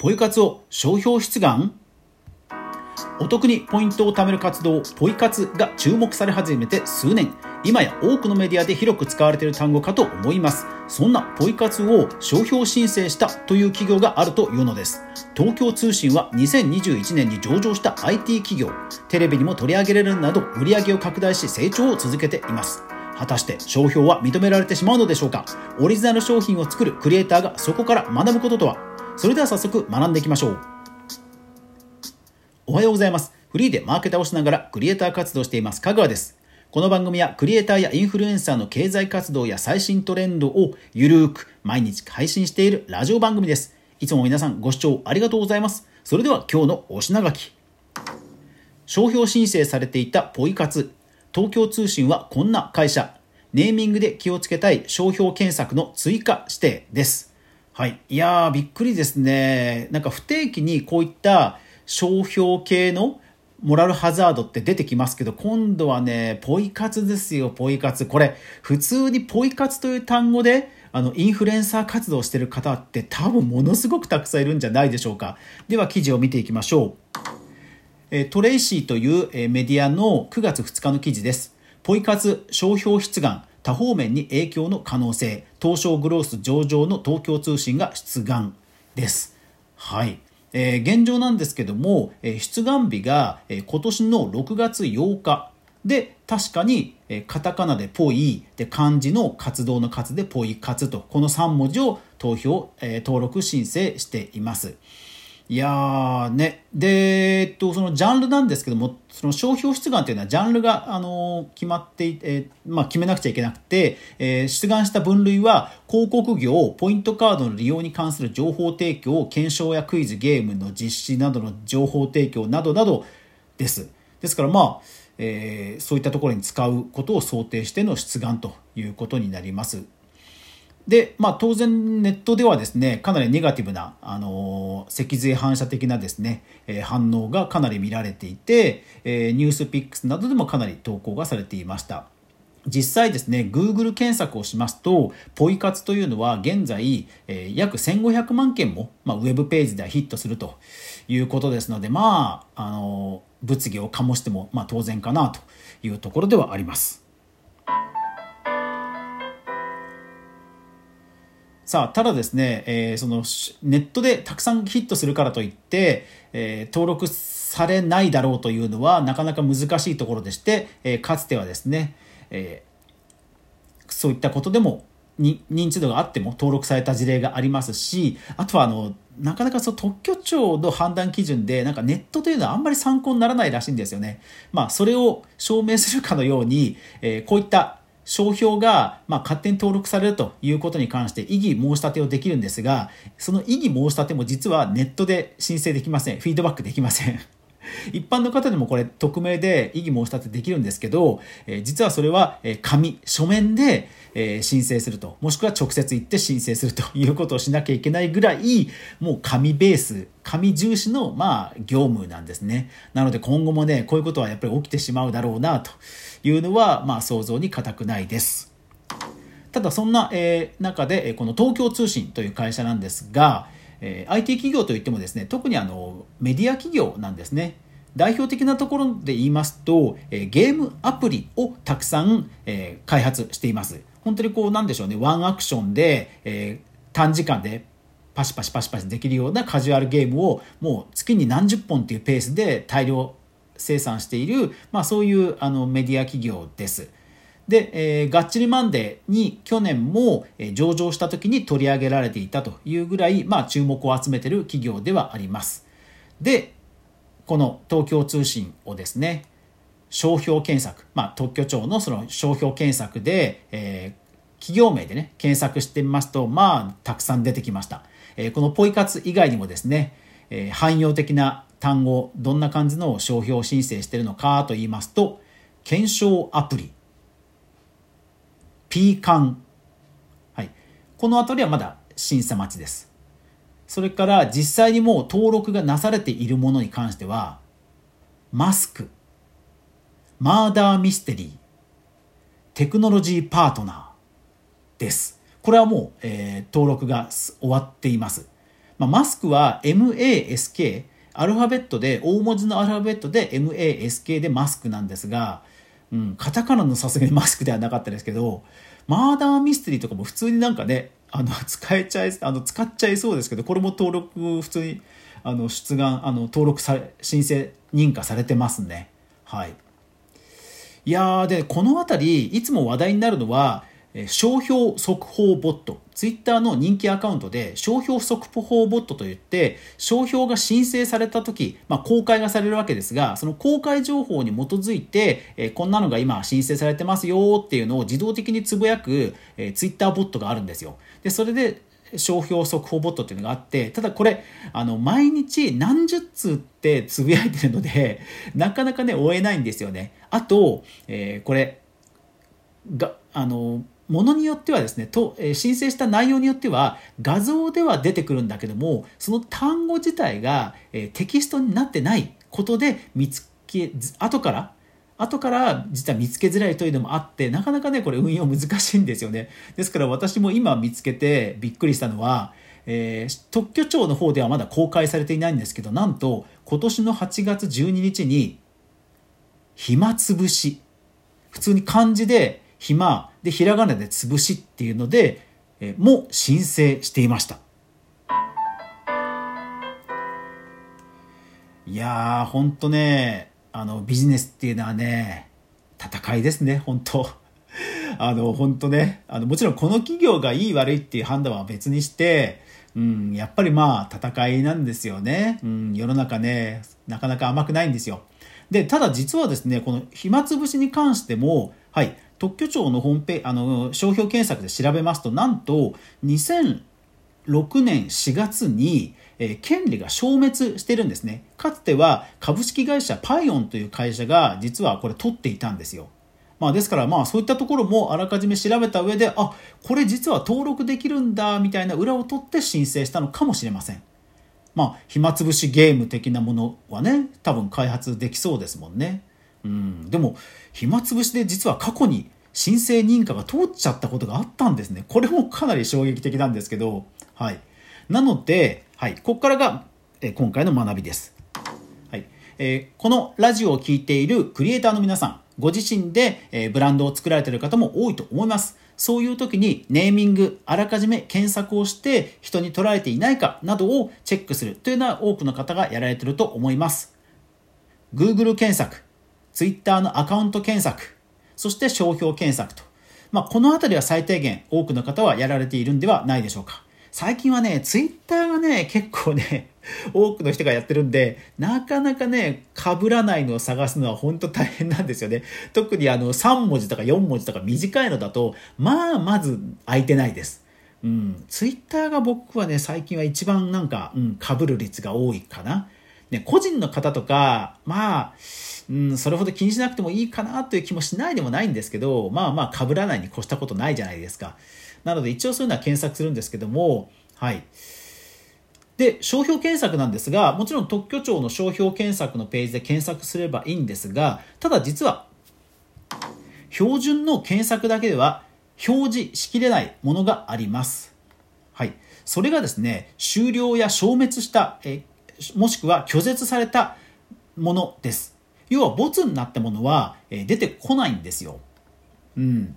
ポイ活を商標出願？お得にポイントを貯める活動ポイ活が注目され始めて数年。今や多くのメディアで広く使われている単語かと思います。そんなポイ活を商標申請したという企業があるというのです。東京通信は2021年に上場した IT 企業。テレビにも取り上げられるなど売り上げを拡大し成長を続けています。果たして商標は認められてしまうのでしょうか？オリジナル商品を作るクリエイターがそこから学ぶこととは？それでは早速学んでいきましょう。おはようございます。フリーでマーケターをしながらクリエイター活動しています。香川です。この番組はクリエイターやインフルエンサーの経済活動や最新トレンドをゆるーく毎日配信しているラジオ番組です。いつも皆さんご視聴ありがとうございます。それでは今日のお品書き。商標申請されていたポイ活。東京通信はこんな会社、ネーミングで気をつけたい商標検索の追加指定です。はい。いやー、びっくりですね。なんか不定期にこういった商標系のモラルハザードって出てきますけど、今度はね、ポイ活ですよ、ポイ活。これ、普通にポイ活という単語で、あの、インフルエンサー活動してる方って多分ものすごくたくさんいるんじゃないでしょうか。では、記事を見ていきましょう。トレイシーというメディアの9月2日の記事です。ポイ活商標出願多方面に影響の可能性東証グロース上場の東京通信が出願です。はい。えー、現状なんですけども、えー、出願日が、えー、今年の6月8日で確かに、えー、カタカナでポイで漢字の活動の活でポイ活とこの3文字を投票、えー、登録申請しています。いやーね。で、えっと、そのジャンルなんですけども、その商標出願っていうのはジャンルが、あの決まっていて、まあ、決めなくちゃいけなくて、えー、出願した分類は、広告業、ポイントカードの利用に関する情報提供、検証やクイズ、ゲームの実施などの情報提供などなどです。ですから、まあ、えー、そういったところに使うことを想定しての出願ということになります。で、まあ、当然ネットではですね、かなりネガティブな、あの、脊髄反射的なですね、えー、反応がかなり見られていて、えー、ニュースピックスなどでもかなり投稿がされていました。実際ですね、Google 検索をしますと、ポイ活というのは現在、えー、約1500万件も、まあ、ウェブページではヒットするということですので、まあ、あの、物議を醸しても、まあ、当然かなというところではあります。さあ、ただですね、えー、そのネットでたくさんヒットするからといって、えー、登録されないだろうというのはなかなか難しいところでして、えー、かつてはですね、えそういったことでも認知度があっても登録された事例がありますし、あとはあの、なかなかその特許庁の判断基準で、なんかネットというのはあんまり参考にならないらしいんですよね。まあ、それを証明するかのように、え、こういった商標が、ま、勝手に登録されるということに関して異議申し立てをできるんですが、その異議申し立ても実はネットで申請できません。フィードバックできません。一般の方でもこれ匿名で異議申し立てできるんですけど、え、実はそれは、え、紙、書面で、え、申請すると、もしくは直接行って申請するということをしなきゃいけないぐらい、もう紙ベース、紙重視の、まあ、業務なんですね。なので今後もね、こういうことはやっぱり起きてしまうだろうな、というのは、まあ、想像に難くないです。ただそんな、え、中で、この東京通信という会社なんですが、え、IT 企業といってもですね、特にあのメディア企業なんですね。代表的なところで言いますと、え、ゲームアプリをたくさん、え、開発しています。本当にこうなんでしょうね、ワンアクションで、え、短時間でパシパシパシパシできるようなカジュアルゲームをもう月に何十本っていうペースで大量生産している、まあ、そういうあのメディア企業です。で、えー、がっちりマンデーに去年も、え上場した時に取り上げられていたというぐらい、まあ、注目を集めてる企業ではあります。で、この東京通信をですね、商標検索、まあ、特許庁のその商標検索で、えー、企業名でね、検索してみますと、まあ、たくさん出てきました。えー、このポイ活以外にもですね、えー、汎用的な単語、どんな感じの商標申請してるのかと言いますと、検証アプリ、P 缶。はい。このあたりはまだ審査待ちです。それから実際にもう登録がなされているものに関しては、マスク、マーダーミステリー、テクノロジーパートナーです。これはもう、えー、登録が終わっています。まあ、マスクは MASK、アルファベットで、大文字のアルファベットで MASK でマスクなんですが、うん、カタカナのさすがにマスクではなかったですけど、マーダーミステリーとかも普通になんかね、あの、使えちゃい、あの、使っちゃいそうですけど、これも登録、普通に、あの、出願、あの、登録され、申請、認可されてますね。はい。いやー、で、この辺り、いつも話題になるのは、商標速報ボット。ツイッターの人気アカウントで商標速報ボットといって、商標が申請された時、まあ、公開がされるわけですが、その公開情報に基づいて、こんなのが今申請されてますよっていうのを自動的につぶやく、ツイッターボットがあるんですよ。で、それで商標速報ボットっていうのがあって、ただこれ、あの、毎日何十通ってつぶやいてるので、なかなかね、追えないんですよね。あと、えー、これ、が、あの、ものによってはですねと、え申請した内容によっては画像では出てくるんだけどもその単語自体が、えテキストになってないことで見つけ後から後から実は見つけづらいというのもあってなかなかねこれ運用難しいんですよね。ですから私も今見つけてびっくりしたのは、えー、特許庁の方ではまだ公開されていないんですけどなんと今年の8月12日に暇つぶし。普通に漢字で暇でひらがなで潰しっていうので、えも申請していました。いやーほんとねあのビジネスっていうのはね戦いですね本当 あの本当ねあのもちろんこの企業がいい悪いっていう判断は別にしてうん、やっぱりまあ戦いなんですよね、うん、世の中ねなかなか甘くないんですよ。でただ実はですねこの暇つぶしに関してもはい特許庁のホームページあの商標検索で調べますとなんと2006年4月に、え、権利が消滅してるんですね。かつては株式会社パイオンという会社が実はこれ取っていたんですよ。まあ、ですからまあそういったところもあらかじめ調べた上であこれ実は登録できるんだみたいな裏を取って申請したのかもしれません。まあ暇つぶしゲーム的なものはね多分開発できそうですもんね。うん、でも暇つぶしで実は過去に申請認可が通っちゃったことがあったんですね。これもかなり衝撃的なんですけど、はい。なので、はい、ここからが、え今回の学びです。はい。えー、このラジオを聴いているクリエイターの皆さん、ご自身で、え、ブランドを作られている方も多いと思います。そういう時にネーミング、あらかじめ検索をして人に捉えていないかなどをチェックするというのは多くの方がやられていると思います。Google 検索、Twitter のアカウント検索、そして商標検索と。まあ、このあたりは最低限多くの方はやられているんではないでしょうか。最近はね、Twitter がね、結構ね、多くの人がやってるんで、なかなかね、被らないのを探すのは本当大変なんですよね。特にあの、3文字とか4文字とか短いのだと、まあ、まず空いてないです。うん。Twitter が僕はね、最近は一番なんか、うん、被る率が多いかな。ね、個人の方とか、まあ、うん、それほど気にしなくてもいいかなという気もしないでもないんですけど、まあまあ被らないに越したことないじゃないですか。なので一応そういうのは検索するんですけども、はい。で、商標検索なんですが、もちろん特許庁の商標検索のページで検索すればいいんですが、ただ実は、標準の検索だけでは表示しきれないものがあります。はい。それがですね、終了や消滅した、えもしくは拒絶されたものです。要は、ボツになったものは、出てこないんですよ。うん。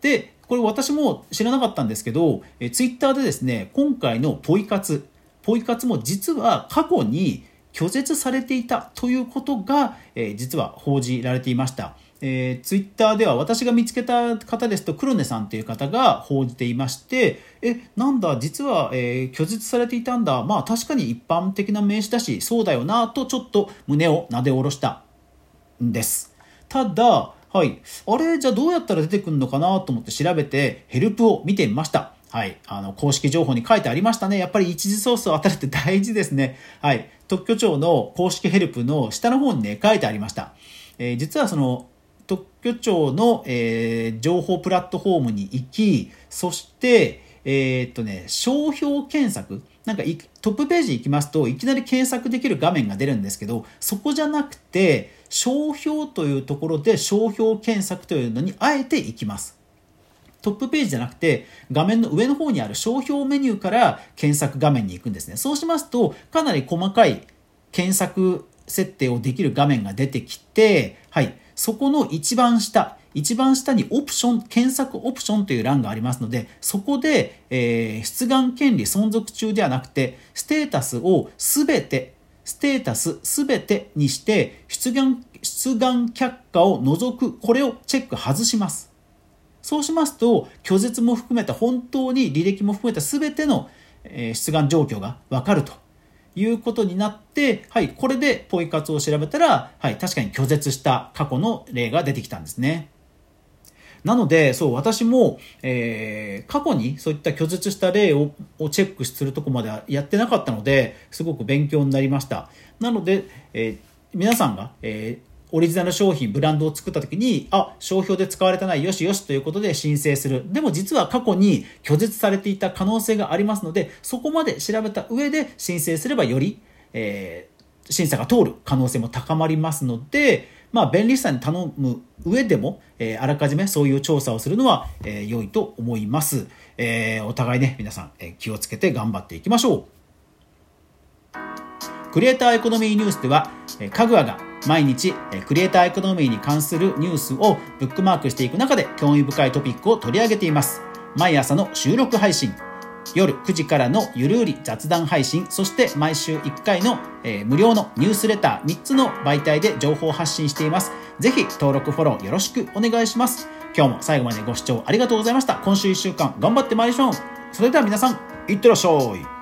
で、これ私も知らなかったんですけど、えツイッターでですね、今回のポイ活、ポイ活も実は過去に拒絶されていたということが、え実は報じられていました。えー、ツイッターでは私が見つけた方ですと黒根さんという方が報じていましてえなんだ実は、えー、拒絶されていたんだまあ確かに一般的な名詞だしそうだよなとちょっと胸をなで下ろしたですただはいあれじゃあどうやったら出てくるのかなと思って調べてヘルプを見てみましたはい。あの、公式情報に書いてありましたね。やっぱり一時ソースを当たるって大事ですね。はい。特許庁の公式ヘルプの下の方にね、書いてありました。えー、実はその、特許庁の、えー、情報プラットフォームに行き、そして、えー、っとね、商標検索なんかトップページ行きますといきなり検索できる画面が出るんですけどそこじゃなくて商標というところで商標検索というのにあえて行きます。トップページじゃなくて画面の上の方にある商標メニューから検索画面に行くんですね。そうしますとかなり細かい検索設定をできる画面が出てきてはい。そこの一番下。一番下にオプション、検索オプションという欄がありますので、そこで、えー、出願権利存続中ではなくて、ステータスをすべて、ステータスすべてにして、出願、出願却下を除く、これをチェック外します。そうしますと、拒絶も含めた本当に履歴も含めた全ての、えー、出願状況がわかるということになって、はい、これでポイ活を調べたら、はい、確かに拒絶した過去の例が出てきたんですね。なので、そう、私も、えー、過去にそういった拒絶した例をチェックするとこまではやってなかったので、すごく勉強になりました。なので、えー、皆さんが、えーオリジナル商品、ブランドを作った時に、あ、商標で使われてない、よしよしということで申請する。でも実は過去に拒絶されていた可能性がありますので、そこまで調べた上で申請すればより、えー、審査が通る可能性も高まりますので、まあ、便利さに頼む上でも、えー、あらかじめそういう調査をするのは、えー、良いと思います。えー、お互いね、皆さん、え、気をつけて頑張っていきましょう。クリエイターエコノミーニュースでは、えー、かぐわが毎日、え、クリエイターエコノミーに関するニュースをブックマークしていく中で興味深いトピックを取り上げています。毎朝の収録配信、夜9時からのゆるうり雑談配信、そして毎週1回の、えー、無料のニュースレター3つの媒体で情報発信しています。ぜひ登録フォローよろしくお願いします。今日も最後までご視聴ありがとうございました。今週1週間頑張ってまいりましょう。それでは皆さん、いってらっしゃい。